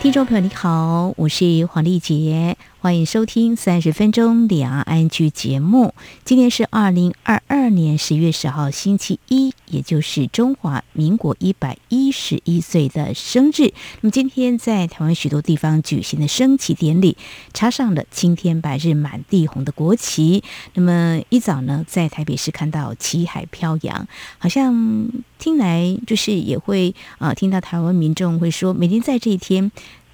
听众朋友你好，我是黄丽杰。欢迎收听三十分钟两岸 ING 节目。今天是二零二二年十月十号，星期一，也就是中华民国一百一十一岁的生日。那么今天在台湾许多地方举行的升旗典礼，插上了青天白日满地红的国旗。那么一早呢，在台北市看到旗海飘扬，好像听来就是也会啊、呃，听到台湾民众会说，每天在这一天。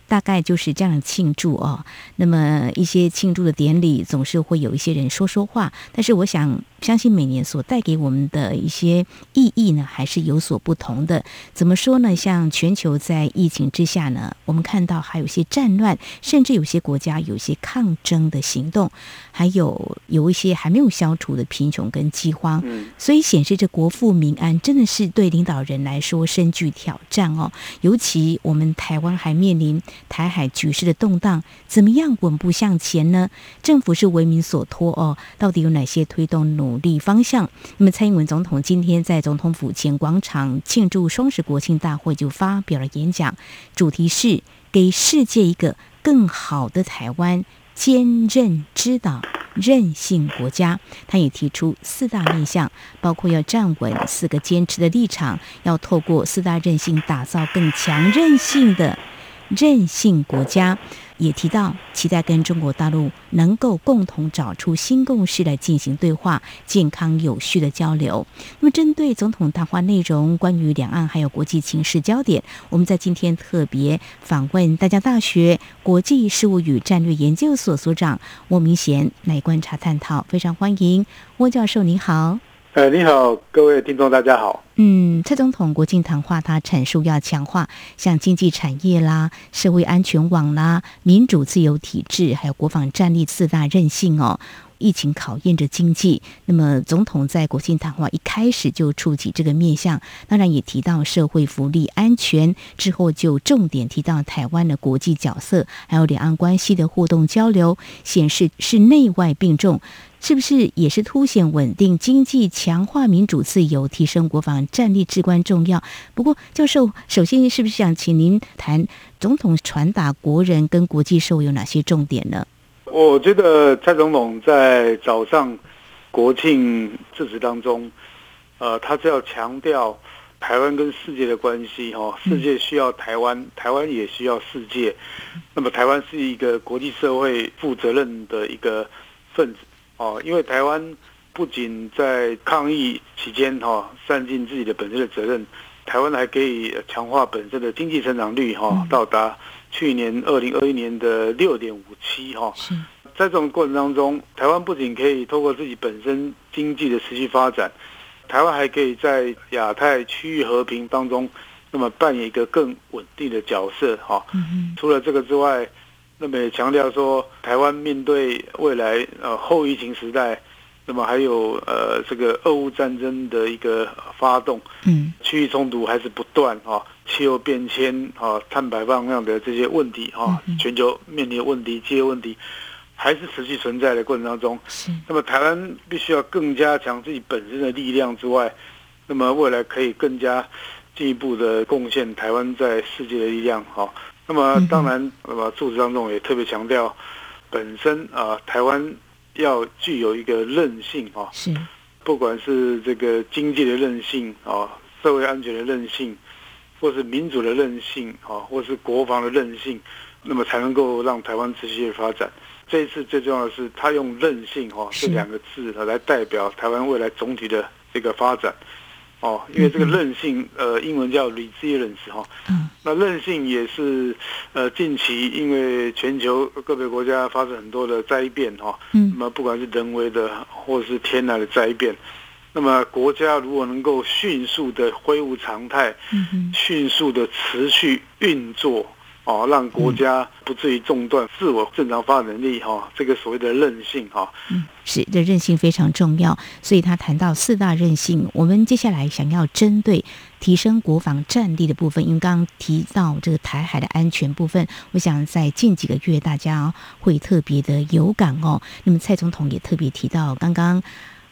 大概就是这样庆祝哦。那么一些庆祝的典礼，总是会有一些人说说话。但是我想，相信每年所带给我们的一些意义呢，还是有所不同的。怎么说呢？像全球在疫情之下呢，我们看到还有些战乱，甚至有些国家有些抗争的行动，还有有一些还没有消除的贫穷跟饥荒。所以显示着国富民安真的是对领导人来说深具挑战哦。尤其我们台湾还面临。台海局势的动荡，怎么样稳步向前呢？政府是为民所托哦，到底有哪些推动努努力方向？那么蔡英文总统今天在总统府前广场庆祝双十国庆大会就发表了演讲，主题是给世界一个更好的台湾，坚韧之岛，韧性国家。他也提出四大面向，包括要站稳四个坚持的立场，要透过四大韧性打造更强韧性的。韧性国家也提到，期待跟中国大陆能够共同找出新共识来进行对话，健康有序的交流。那么，针对总统谈话内容，关于两岸还有国际情势焦点，我们在今天特别访问淡江大学国际事务与战略研究所所长翁明贤来观察探讨。非常欢迎翁教授，你好。呃，你好，各位听众，大家好。嗯，蔡总统国庆谈话，他阐述要强化像经济产业啦、社会安全网啦、民主自由体制，还有国防战力四大韧性哦。疫情考验着经济，那么总统在国庆谈话一开始就触及这个面向，当然也提到社会福利安全，之后就重点提到台湾的国际角色，还有两岸关系的互动交流，显示是内外并重，是不是也是凸显稳定经济、强化民主自由、提升国防战力至关重要？不过，教授首先是不是想请您谈总统传达国人跟国际社会有哪些重点呢？我觉得蔡总统在早上国庆致辞当中，呃，他是要强调台湾跟世界的关系，哈，世界需要台湾，台湾也需要世界。那么，台湾是一个国际社会负责任的一个分子，哦，因为台湾不仅在抗疫期间，哈，善尽自己的本身的责任，台湾还可以强化本身的经济成长率，哈，到达。去年二零二一年的六点五七哈，在这种过程当中，台湾不仅可以透过自己本身经济的持续发展，台湾还可以在亚太区域和平当中，那么扮演一个更稳定的角色哈。除了这个之外，那么也强调说，台湾面对未来呃后疫情时代。那么还有呃，这个俄乌战争的一个发动，嗯，区域冲突还是不断啊，气候变迁啊，碳排放量的这些问题啊，全球面临的问题、这些问题还是持续存在的过程当中。是。那么台湾必须要更加强自己本身的力量之外，那么未来可以更加进一步的贡献台湾在世界的力量。哈，那么当然，那么祝词当中也特别强调，本身啊，台湾。要具有一个韧性啊，是，不管是这个经济的韧性啊，社会安全的韧性，或是民主的韧性啊，或是国防的韧性，那么才能够让台湾持续的发展。这一次最重要的是，他用韧性哈这两个字来代表台湾未来总体的这个发展。哦，因为这个韧性，呃，英文叫 resilience 哈，嗯，那韧性也是，呃，近期因为全球个别国家发生很多的灾变哈，嗯，那么不管是人为的或者是天然的灾变，那么国家如果能够迅速的恢复常态，嗯，迅速的持续运作，哦，让国家不至于中断自我正常发展能力哈，这个所谓的韧性哈。嗯，是，这韧性非常重要。所以他谈到四大韧性，我们接下来想要针对提升国防战力的部分，因为刚刚提到这个台海的安全部分，我想在近几个月大家会特别的有感哦。那么蔡总统也特别提到，刚刚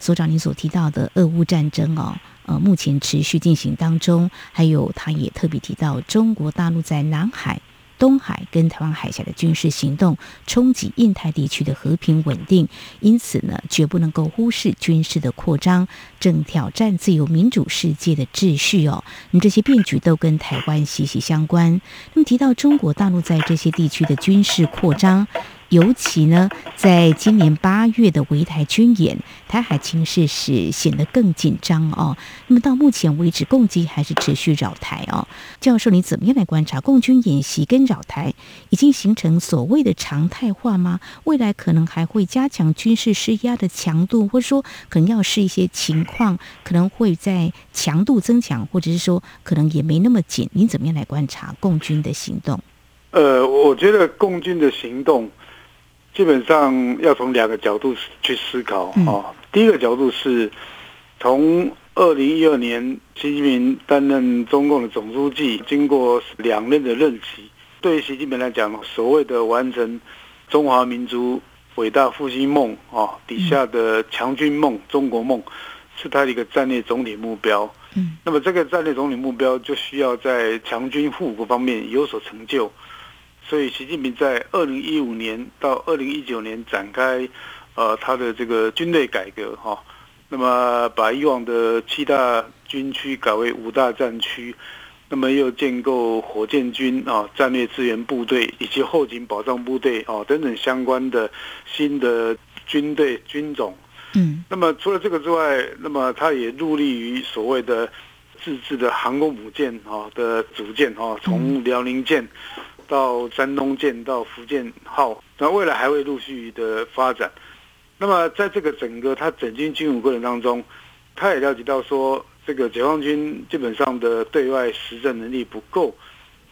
所长您所提到的俄乌战争哦。呃，目前持续进行当中，还有他也特别提到，中国大陆在南海、东海跟台湾海峡的军事行动，冲击印太地区的和平稳定，因此呢，绝不能够忽视军事的扩张，正挑战自由民主世界的秩序哦。那么这些变局都跟台湾息息相关。那么提到中国大陆在这些地区的军事扩张。尤其呢，在今年八月的围台军演，台海情势是显得更紧张哦。那么到目前为止，共机还是持续扰台哦。教授，你怎么样来观察共军演习跟扰台，已经形成所谓的常态化吗？未来可能还会加强军事施压的强度，或者说可能要是一些情况，可能会在强度增强，或者是说可能也没那么紧。你怎么样来观察共军的行动？呃，我觉得共军的行动。基本上要从两个角度去思考啊。第一个角度是从二零一二年习近平担任中共的总书记，经过两任的任期，对于习近平来讲，所谓的完成中华民族伟大复兴梦啊底下的强军梦、中国梦，是他的一个战略总体目标。嗯，那么这个战略总体目标就需要在强军护国方面有所成就。所以，习近平在二零一五年到二零一九年展开，呃，他的这个军队改革哈，那么把以往的七大军区改为五大战区，那么又建构火箭军啊、战略支援部队以及后勤保障部队啊等等相关的新的军队军种。嗯，那么除了这个之外，那么他也入力于所谓的自制的航空母舰啊的组建啊，从辽宁舰。到山东舰到福建号，那未来还会陆续的发展。那么在这个整个他整军军武过程当中，他也了解到说，这个解放军基本上的对外实战能力不够，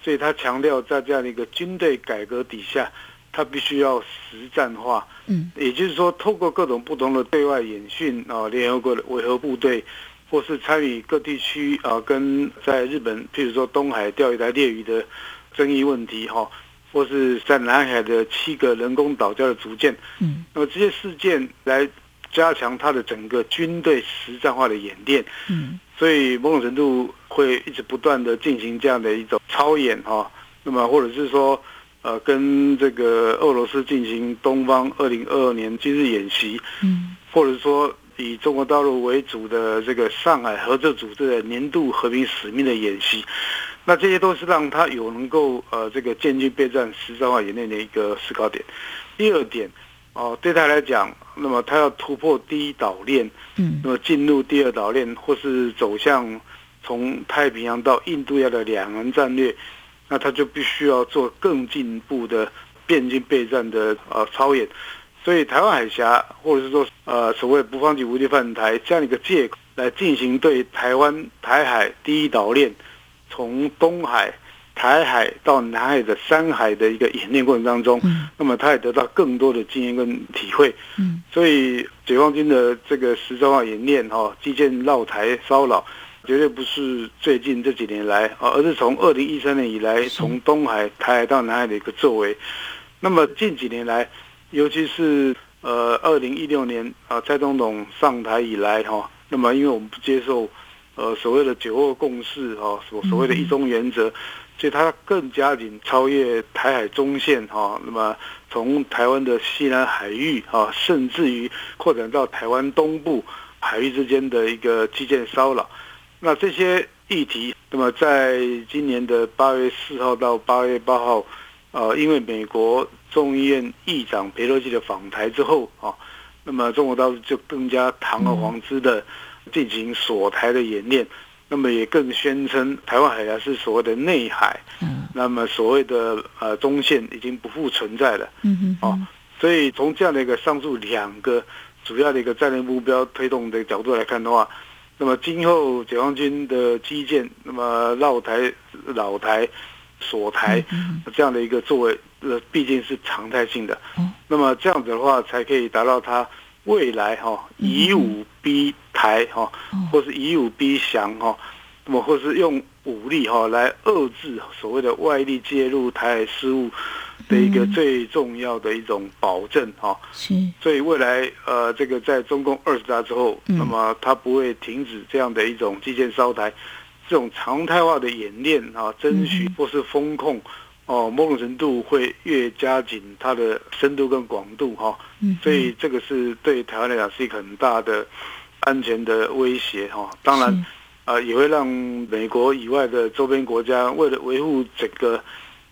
所以他强调在这样的一个军队改革底下，他必须要实战化。嗯，也就是说，透过各种不同的对外演训啊，联合国的维和部队，或是参与各地区啊，跟在日本，譬如说东海钓鱼台猎鱼的。争议问题哈，或是在南海的七个人工岛礁的逐建，嗯，那么这些事件来加强它的整个军队实战化的演练，嗯，所以某种程度会一直不断的进行这样的一种操演哈，那么或者是说，呃，跟这个俄罗斯进行东方二零二二年军事演习，嗯，或者说以中国大陆为主的这个上海合作组织的年度和平使命的演习。那这些都是让他有能够呃这个建军备战实战化演练的一个思考点。第二点，哦，对他来讲，那么他要突破第一岛链，嗯，那么进入第二岛链，或是走向从太平洋到印度洋的两岸战略，那他就必须要做更进一步的变军备战的呃操演。所以台湾海峡或者是说呃所谓不放弃无敌犯台这样一个借口来进行对台湾台海第一岛链。从东海、台海到南海的山海的一个演练过程当中，嗯、那么他也得到更多的经验跟体会。嗯，所以解放军的这个实战化演练，哈，机舰绕台骚扰，绝对不是最近这几年来啊，而是从二零一三年以来，从东海、台海到南海的一个作为。那么近几年来，尤其是呃二零一六年啊，蔡总统上台以来，哈，那么因为我们不接受。呃，所谓的九二共识哈，所所谓的一中原则，所以它更加紧超越台海中线哈，那么从台湾的西南海域哈，甚至于扩展到台湾东部海域之间的一个基建骚扰，那这些议题，那么在今年的八月四号到八月八号，呃，因为美国众议院议长佩洛西的访台之后啊，那么中国大陆就更加堂而皇之的。进行锁台的演练，那么也更宣称台湾海峡是所谓的内海，嗯，那么所谓的呃中线已经不复存在了，嗯嗯，哦，所以从这样的一个上述两个主要的一个战略目标推动的角度来看的话，那么今后解放军的基建，那么绕台、老台，锁台这样的一个作为，呃，毕竟是常态性的。那么这样子的话，才可以达到他未来哈以武逼台哈，或是以武逼降哈，那么或是用武力哈来遏制所谓的外力介入台海事务的一个最重要的一种保证哈。是。所以未来呃，这个在中共二十大之后，那么它不会停止这样的一种基建烧台。这种常态化的演练啊，争取或是风控，哦，某种程度会越加紧它的深度跟广度哈，所以这个是对台湾来讲是一个很大的安全的威胁哈。当然，啊，也会让美国以外的周边国家为了维护整个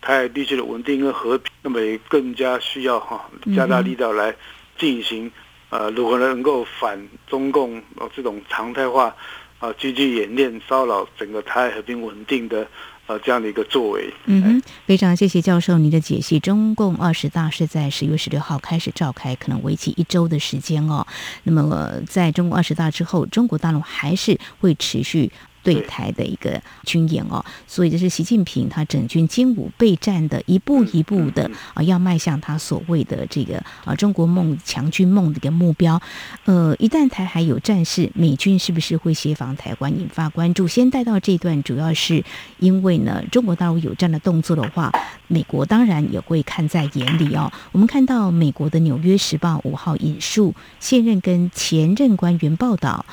台海地区的稳定跟和平，那么也更加需要哈加大力道来进行呃，如何能够反中共哦这种常态化。啊，积极演练骚扰整个台海和平稳定的呃这样的一个作为。嗯哼，非常谢谢教授您的解析。中共二十大是在十月十六号开始召开，可能为期一周的时间哦。那么，在中共二十大之后，中国大陆还是会持续。对台的一个军演哦，所以这是习近平他整军精武备战的一步一步的啊，要迈向他所谓的这个啊中国梦强军梦的一个目标。呃，一旦台海有战事，美军是不是会协防台湾，引发关注？先带到这段，主要是因为呢，中国大陆有这样的动作的话，美国当然也会看在眼里哦。我们看到美国的《纽约时报》五号引述现任跟前任官员报道。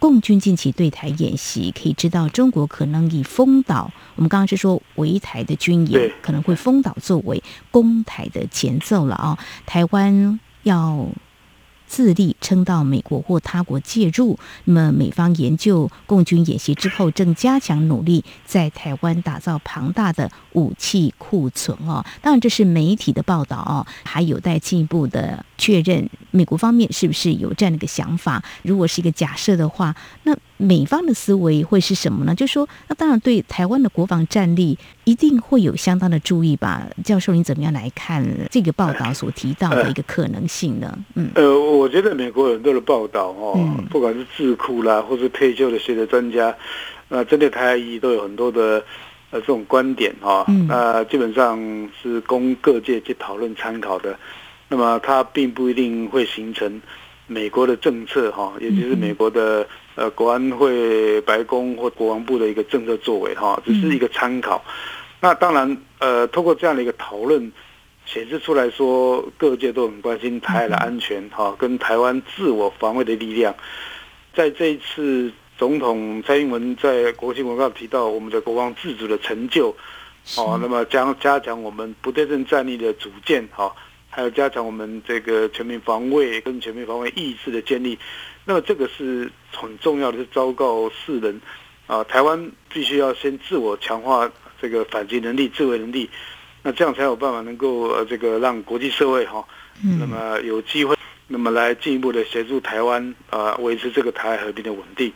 共军近期对台演习，可以知道中国可能以封岛，我们刚刚是说围台的军演，可能会封岛作为攻台的前奏了啊！台湾要。自力撑到美国或他国介入，那么美方研究共军演习之后，正加强努力在台湾打造庞大的武器库存哦。当然，这是媒体的报道哦，还有待进一步的确认，美国方面是不是有这样的一个想法？如果是一个假设的话，那。美方的思维会是什么呢？就是说，那当然对台湾的国防战力一定会有相当的注意吧。教授，你怎么样来看这个报道所提到的一个可能性呢？嗯，呃，我觉得美国很多的报道哦，嗯、不管是智库啦，或是退休的学者专家，那针对台海议题都有很多的呃这种观点哈。嗯、那基本上是供各界去讨论参考的。那么它并不一定会形成美国的政策哈，也就是美国的。呃，国安会、白宫或国防部的一个政策作为哈，只是一个参考。那当然，呃，透过这样的一个讨论，显示出来说，各界都很关心台海的安全哈，跟台湾自我防卫的力量。在这一次，总统蔡英文在国庆文告提到我们的国防自主的成就，哦，那么将加强我们不对称战力的组建哈，还有加强我们这个全民防卫跟全民防卫意识的建立。那么这个是很重要的，是昭告世人啊，台湾必须要先自我强化这个反击能力、自卫能力，那这样才有办法能够呃这个让国际社会哈，那么有机会，那么来进一步的协助台湾啊维持这个台海和平的稳定。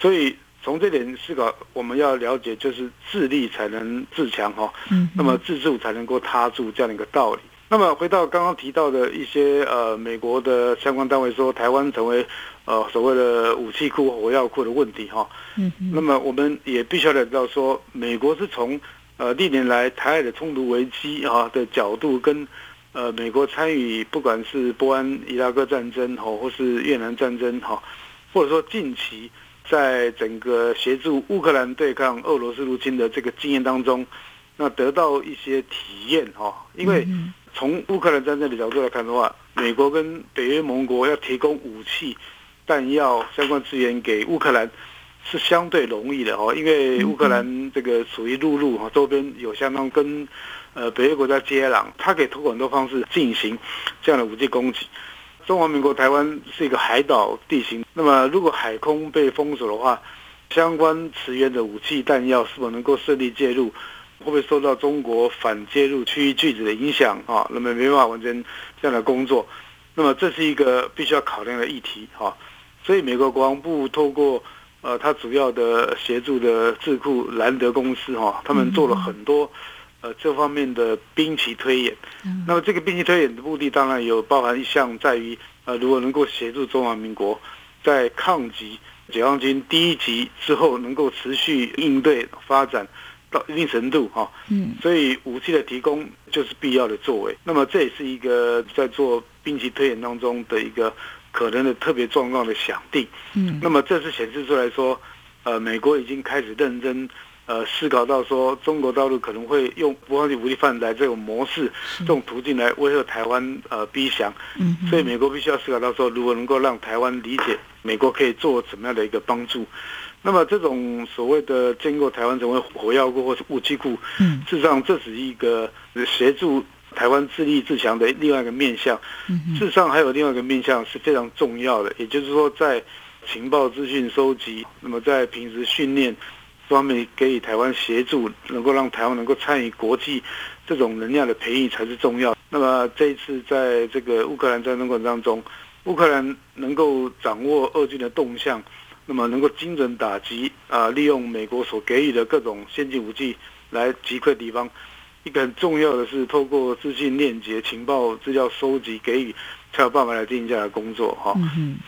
所以从这点思考，我们要了解就是自立才能自强哈，那么自助才能够他助这样的一个道理。那么回到刚刚提到的一些呃美国的相关单位说台湾成为。呃，所谓的武器库、火药库的问题哈，嗯，那么我们也必须要了解到说，美国是从呃历年来台海的冲突危机啊的角度，跟呃美国参与不管是波安、伊拉克战争哈，或是越南战争哈，或者说近期在整个协助乌克兰对抗俄罗斯入侵的这个经验当中，那得到一些体验哈，因为从乌克兰战争的角度来看的话，美国跟北约盟国要提供武器。弹药相关资源给乌克兰是相对容易的哦，因为乌克兰这个属于陆路哈，周边有相当跟呃北约国家接壤，它可以通过很多方式进行这样的武器攻击。中华民国台湾是一个海岛地形，那么如果海空被封锁的话，相关驰援的武器弹药是否能够顺利介入，会不会受到中国反介入区域拒止的影响啊？那么没办法完成这样的工作，那么这是一个必须要考量的议题哈。所以，美国国防部透过呃，他主要的协助的智库兰德公司哈，他们做了很多呃这方面的兵棋推演。那么，这个兵棋推演的目的当然有包含一项，在于呃，如果能够协助中华民国在抗击解放军第一级之后，能够持续应对发展到一定程度哈，嗯，所以武器的提供就是必要的作为。那么这也是一个在做兵棋推演当中的一个可能的特别状况的想定。嗯，那么这是显示出来说，呃，美国已经开始认真呃思考到说，中国大陆可能会用不放弃武力犯台这种模式、这种途径来威吓台湾呃逼降。嗯，所以美国必须要思考到说，如果能够让台湾理解美国可以做怎么样的一个帮助。那么这种所谓的建构台湾成为火药库或是武器库，嗯，事实上这是一个协助台湾自立自强的另外一个面向。嗯，事实上还有另外一个面向是非常重要的，也就是说在情报资讯收集，那么在平时训练方面给予台湾协助，能够让台湾能够参与国际这种能量的培育才是重要。那么这一次在这个乌克兰战争过程当中，乌克兰能够掌握俄军的动向。那么能够精准打击啊，利用美国所给予的各种先进武器来击溃敌方。一个很重要的是，透过资讯链接、情报资料收集给予，才有办法来进行这样的工作哈。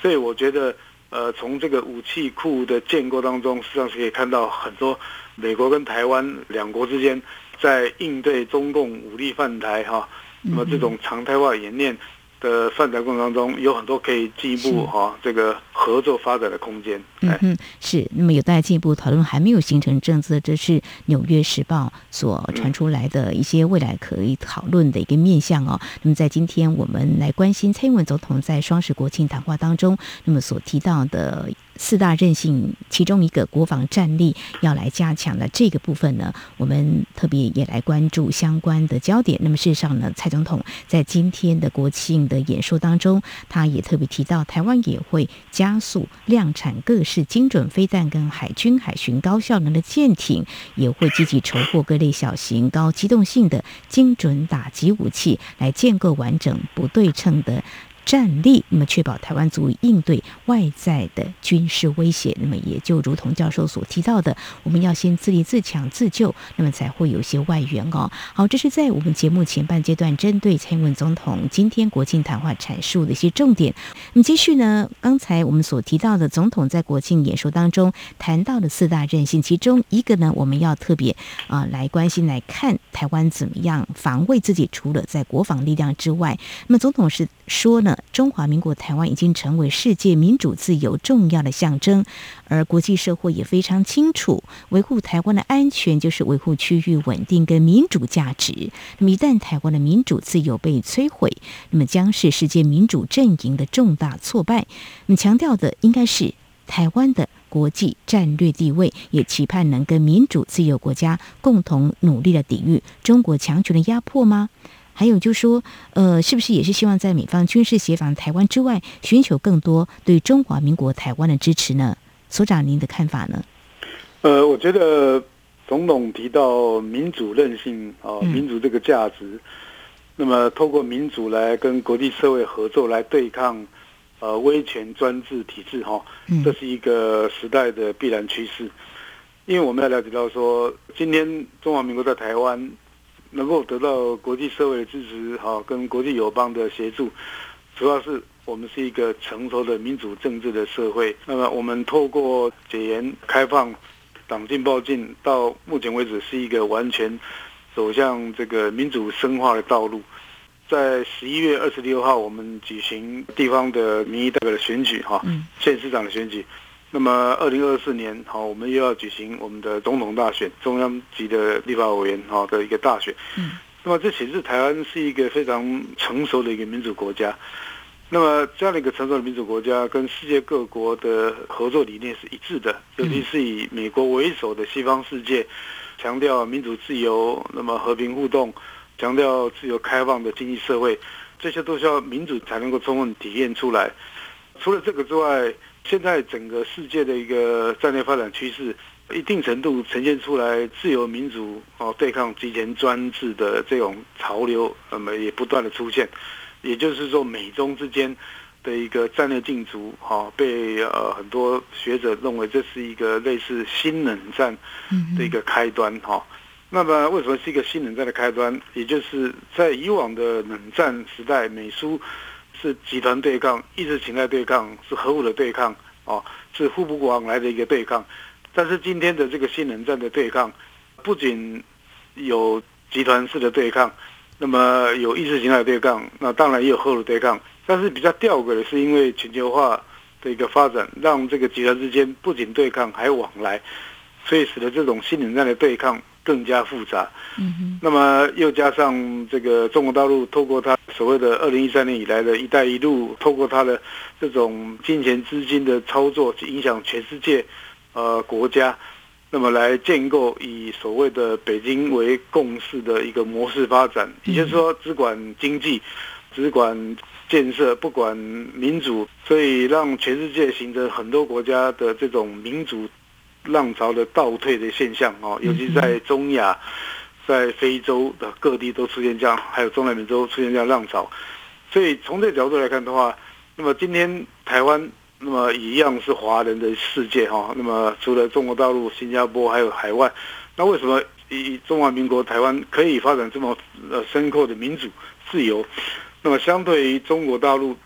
所以我觉得，呃，从这个武器库的建构当中，实际上是可以看到很多美国跟台湾两国之间在应对中共武力犯台哈，那么这种常态化演练。的发展过程当中，有很多可以进一步哈这个合作发展的空间。嗯嗯，是。那么有待进一步讨论，还没有形成政策，这是《纽约时报》所传出来的一些未来可以讨论的一个面向哦。那么在今天我们来关心蔡英文总统在双十国庆谈话当中，那么所提到的。四大韧性其中一个国防战力要来加强的这个部分呢，我们特别也来关注相关的焦点。那么事实上呢，蔡总统在今天的国庆的演说当中，他也特别提到，台湾也会加速量产各式精准飞弹跟海军海巡高效能的舰艇，也会积极筹获各类小型高机动性的精准打击武器，来建构完整不对称的。战力，那么确保台湾足以应对外在的军事威胁。那么也就如同教授所提到的，我们要先自立自强自救，那么才会有些外援哦。好，这是在我们节目前半阶段针对蔡英文总统今天国庆谈话阐述的一些重点。那么继续呢，刚才我们所提到的总统在国庆演说当中谈到的四大韧性，其中一个呢，我们要特别啊、来关心来看台湾怎么样防卫自己，除了在国防力量之外，那么总统是说呢。中华民国台湾已经成为世界民主自由重要的象征，而国际社会也非常清楚，维护台湾的安全就是维护区域稳定跟民主价值。那么，一旦台湾的民主自由被摧毁，那么将是世界民主阵营的重大挫败。那么，强调的应该是台湾的国际战略地位，也期盼能跟民主自由国家共同努力的抵御中国强权的压迫吗？还有就是说，呃，是不是也是希望在美方军事协防台湾之外，寻求更多对中华民国台湾的支持呢？所长，您的看法呢？呃，我觉得总统提到民主韧性啊，民主这个价值，嗯、那么透过民主来跟国际社会合作来对抗呃威权专制体制哈，这是一个时代的必然趋势。因为我们要了解到说，今天中华民国在台湾。能够得到国际社会的支持，哈，跟国际友邦的协助，主要是我们是一个成熟的民主政治的社会。那么，我们透过解严、开放、党禁、报禁，到目前为止是一个完全走向这个民主深化的道路。在十一月二十六号，我们举行地方的民意代表的选举，哈，县市长的选举。那么，二零二四年，好，我们又要举行我们的总统大选，中央级的立法委员，好的一个大选。嗯。那么，这显示台湾是一个非常成熟的一个民主国家。那么，这样的一个成熟的民主国家，跟世界各国的合作理念是一致的，尤其是以美国为首的西方世界，强调民主自由，那么和平互动，强调自由开放的经济社会，这些都需要民主才能够充分体现出来。除了这个之外，现在整个世界的一个战略发展趋势，一定程度呈现出来自由民主哦对抗极权专制的这种潮流，那么也不断的出现。也就是说，美中之间的一个战略竞逐，哈，被呃很多学者认为这是一个类似新冷战的一个开端，哈。那么为什么是一个新冷战的开端？也就是在以往的冷战时代，美苏。是集团对抗、意识形态对抗，是核武的对抗，哦，是互不往来的一个对抗。但是今天的这个新冷战的对抗，不仅有集团式的对抗，那么有意识形态对抗，那当然也有核武对抗。但是比较吊诡的是，因为全球化的一个发展，让这个集团之间不仅对抗，还往来，所以使得这种新冷战的对抗更加复杂。嗯哼。那么又加上这个中国大陆透过它所谓的二零一三年以来的一带一路，透过它的这种金钱资金的操作，去影响全世界呃国家。那么来建构以所谓的北京为共识的一个模式发展，也就是说只管经济，只管建设，不管民主，所以让全世界形成很多国家的这种民主浪潮的倒退的现象哦，尤其在中亚、在非洲的各地都出现这样，还有中南美洲出现这样浪潮，所以从这个角度来看的话，那么今天台湾。那么一样是华人的世界哈，那么除了中国大陆、新加坡还有海外，那为什么以中华民国台湾可以发展这么呃深刻的民主自由？那么相对于中国大陆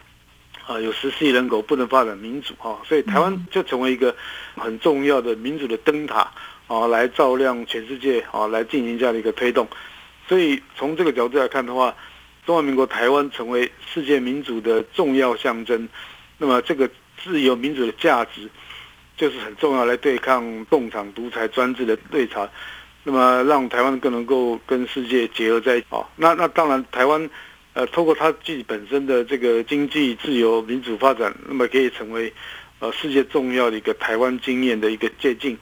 啊，有十四亿人口不能发展民主哈，所以台湾就成为一个很重要的民主的灯塔啊，来照亮全世界啊，来进行这样的一个推动。所以从这个角度来看的话，中华民国台湾成为世界民主的重要象征。那么这个。自由民主的价值，就是很重要，来对抗共产独裁专制的对潮，那么让台湾更能够跟世界结合在一起。哦，那那当然，台湾呃，透过他自己本身的这个经济自由民主发展，那么可以成为呃世界重要的一个台湾经验的一个借鉴。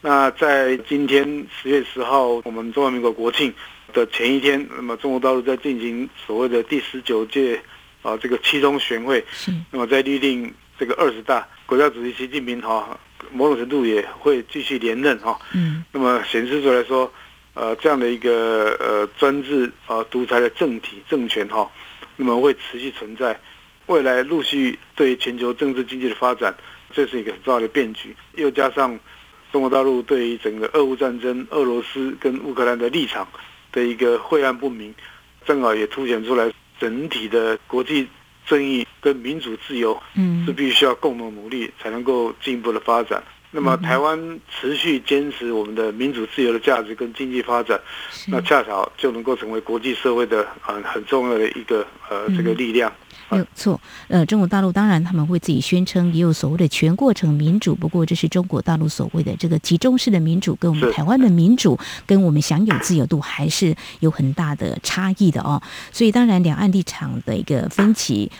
那在今天十月十号，我们中华民国国庆的前一天，那么中国大陆在进行所谓的第十九届啊这个七中全会，那么在预定。这个二十大国家主席习近平哈，某种程度也会继续连任哈。嗯。那么显示出来说，呃，这样的一个呃专制啊独裁的政体政权哈，那么会持续存在，未来陆续对全球政治经济的发展，这是一个很重要的变局。又加上中国大陆对于整个俄乌战争、俄罗斯跟乌克兰的立场的一个晦暗不明，正好也凸显出来整体的国际。正义跟民主自由，嗯，是必须要共同努力才能够进一步的发展。那么，台湾持续坚持我们的民主自由的价值跟经济发展，那恰巧就能够成为国际社会的很很重要的一个呃这个力量。没有错，呃，中国大陆当然他们会自己宣称也有所谓的全过程民主，不过这是中国大陆所谓的这个集中式的民主，跟我们台湾的民主跟我们享有自由度还是有很大的差异的哦。所以当然两岸立场的一个分歧，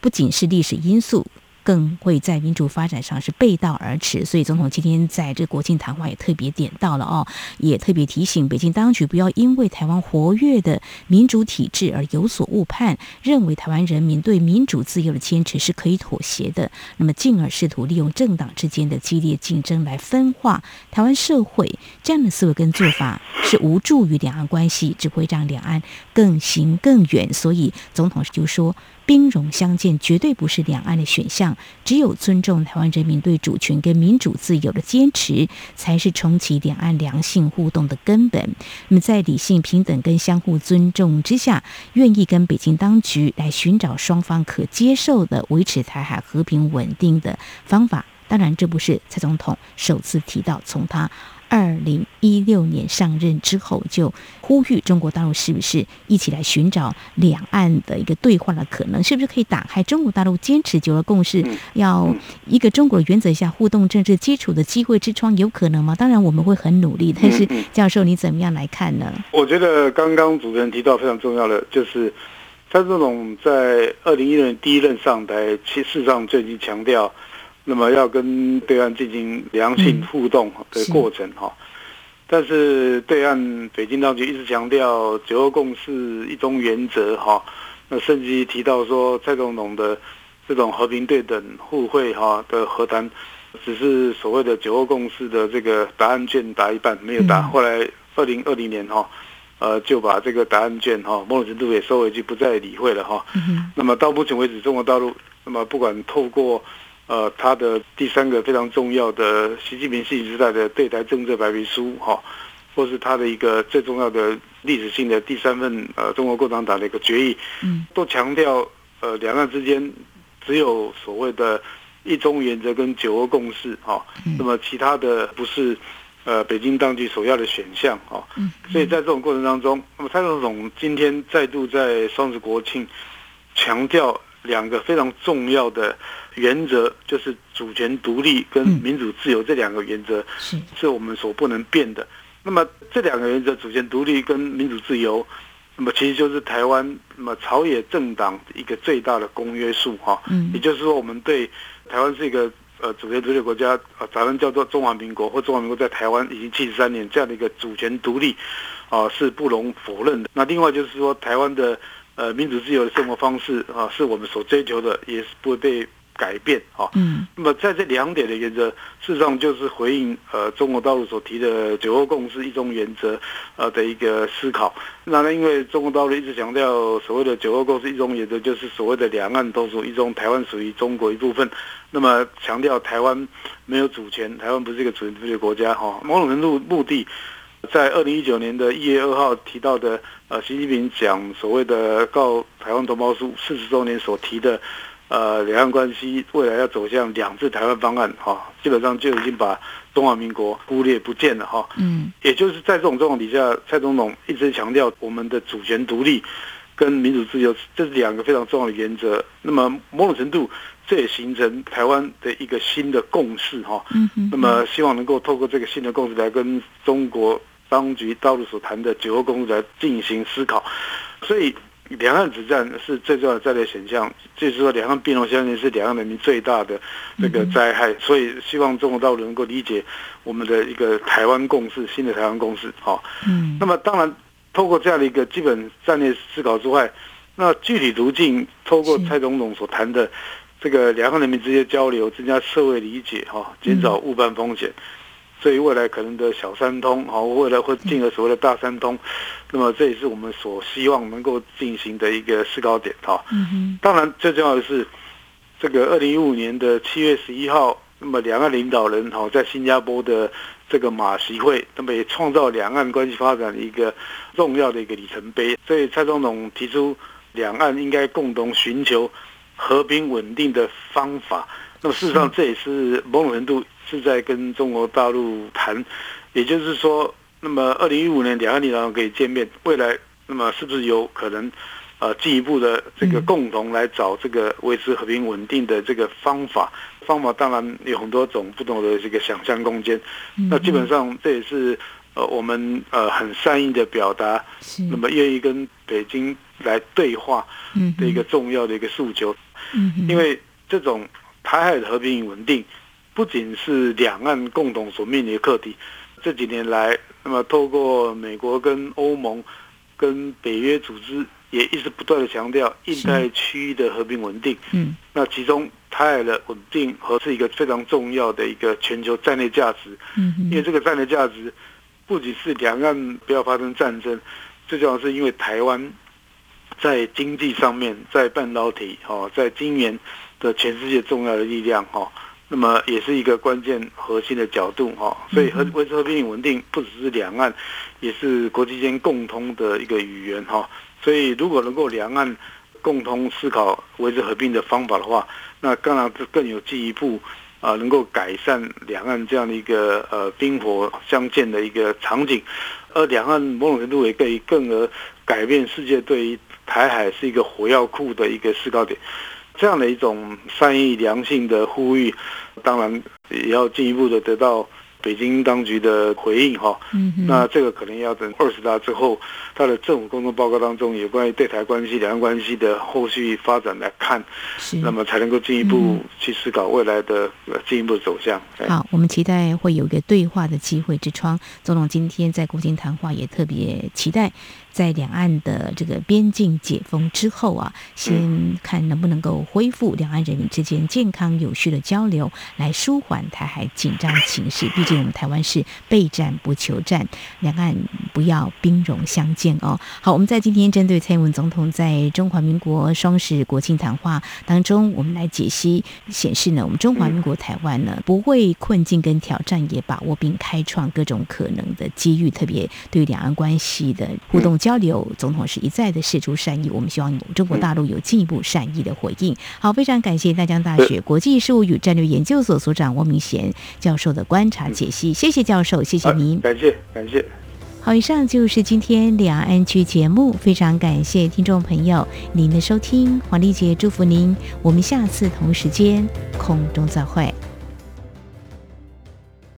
不仅是历史因素。更会在民主发展上是背道而驰，所以总统今天在这国庆谈话也特别点到了哦，也特别提醒北京当局不要因为台湾活跃的民主体制而有所误判，认为台湾人民对民主自由的坚持是可以妥协的，那么进而试图利用政党之间的激烈竞争来分化台湾社会，这样的思维跟做法是无助于两岸关系，只会让两岸更行更远。所以总统就说。兵戎相见绝对不是两岸的选项，只有尊重台湾人民对主权跟民主自由的坚持，才是重启两岸良性互动的根本。那么，在理性、平等跟相互尊重之下，愿意跟北京当局来寻找双方可接受的维持台海和平稳定的方法。当然，这不是蔡总统首次提到，从他。二零一六年上任之后，就呼吁中国大陆是不是一起来寻找两岸的一个对话的可能？是不是可以打开中国大陆坚持九二共识，要一个中国原则下互动政治基础的机会之窗，有可能吗？当然我们会很努力，但是教授你怎么样来看呢？我觉得刚刚主持人提到非常重要的，就是蔡总统在二零一六年第一任上台，其实上就已经强调。那么要跟对岸进行良性互动的过程哈，但是对岸北京当局一直强调九二共识一中原则哈，那甚至提到说蔡总统的这种和平对等互惠哈的和谈，只是所谓的九二共识的这个答案卷答一半没有答，后来二零二零年哈，呃就把这个答案卷哈某种程度也收回去不再理会了哈。那么到目前为止，中国大陆那么不管透过呃，他的第三个非常重要的习近平新时代的对台政策白皮书，哈，或是他的一个最重要的历史性的第三份呃中国共产党的一个决议，嗯，都强调呃两岸之间只有所谓的一中原则跟九二共识，哈，那么其他的不是呃北京当局首要的选项啊。所以在这种过程当中，那么蔡总统今天再度在双十国庆强调两个非常重要的原则，就是主权独立跟民主自由这两个原则是是我们所不能变的。那么这两个原则，主权独立跟民主自由，那么其实就是台湾那么朝野政党一个最大的公约数哈。嗯。也就是说，我们对台湾是一个呃主权独立国家，呃，咱们叫做中华民国或中华民国在台湾已经七十三年这样的一个主权独立，啊，是不容否认的。那另外就是说，台湾的呃民主自由的生活方式啊，是我们所追求的，也是不会被。改变啊，嗯，那么在这两点的原则，事实上就是回应呃中国大陆所提的九二共识一中原则呃的一个思考。那呢，因为中国大陆一直强调所谓的九二共识一中原则，就是所谓的两岸都属一中，台湾属于中国一部分。那么强调台湾没有主权，台湾不是一个主权独立国家哈。某种程度目的，在二零一九年的一月二号提到的呃习近平讲所谓的告台湾同胞书四十周年所提的。呃，两岸关系未来要走向两制台湾方案，哈，基本上就已经把中华民国忽略不见了，哈。嗯，也就是在这种状况底下，蔡总统一直强调我们的主权独立跟民主自由，这是两个非常重要的原则。那么某种程度，这也形成台湾的一个新的共识，哈。嗯嗯。那么希望能够透过这个新的共识来跟中国当局道路所谈的九二共识来进行思考，所以。两岸之战是最重要的战略选项，就是说两岸兵戎相见是两岸人民最大的这个灾害，所以希望中国大陆能够理解我们的一个台湾共识，新的台湾共识。好，嗯，那么当然，透过这样的一个基本战略思考之外，那具体途径，透过蔡总统所谈的这个两岸人民之间交流，增加社会理解，哈，减少误判风险。所以未来可能的小三通，好，未来会进而所谓的大三通，那么这也是我们所希望能够进行的一个思考点，哈。当然最重要的是，这个二零一五年的七月十一号，那么两岸领导人哈在新加坡的这个马席会，那么也创造两岸关系发展的一个重要的一个里程碑。所以蔡总统提出，两岸应该共同寻求和平稳定的方法。那么事实上，这也是某种程度是在跟中国大陆谈，也就是说，那么二零一五年两岸领导人可以见面，未来那么是不是有可能，呃，进一步的这个共同来找这个维持和平稳定的这个方法？方法当然有很多种不同的这个想象空间。那基本上这也是呃我们呃很善意的表达，那么愿意跟北京来对话的一个重要的一个诉求。因为这种。台海的和平与稳定，不仅是两岸共同所面临的课题。这几年来，那么透过美国跟欧盟、跟北约组织，也一直不断的强调印太区域的和平稳定。嗯，那其中台海的稳定和是一个非常重要的一个全球战略价值。嗯，因为这个战略价值，不仅是两岸不要发生战争，最重要是因为台湾在经济上面，在半导体哦，在晶圆。的全世界重要的力量哈，那么也是一个关键核心的角度哈，所以和维持和平与稳定不只是两岸，也是国际间共通的一个语言哈。所以如果能够两岸共同思考维持和平的方法的话，那当然更有进一步啊，能够改善两岸这样的一个呃兵火相见的一个场景，而两岸某种程度也可以更而改变世界对于台海是一个火药库的一个思考点。这样的一种善意良性的呼吁，当然也要进一步的得到北京当局的回应哈。嗯，那这个可能要等二十大之后，他的政府工作报告当中有关于对台关系、两岸关系的后续发展来看，是那么才能够进一步去思考未来的进一步走向。好，我们期待会有一个对话的机会之窗。总统今天在国庆谈话也特别期待。在两岸的这个边境解封之后啊，先看能不能够恢复两岸人民之间健康有序的交流，来舒缓台海紧张情势。毕竟我们台湾是备战不求战，两岸不要兵戎相见哦。好，我们在今天针对蔡英文总统在中华民国双十国庆谈话当中，我们来解析显示呢，我们中华民国台湾呢不畏困境跟挑战，也把握并开创各种可能的机遇，特别对两岸关系的互动。交流，总统是一再的示出善意，我们希望中国大陆有进一步善意的回应。好，非常感谢淡江大学国际事务与战略研究所所长汪明贤教授的观察解析，谢谢教授，谢谢您，感谢感谢。好，以上就是今天两岸 ING 节目，非常感谢听众朋友您的收听，黄丽姐祝福您，我们下次同时间空中再会。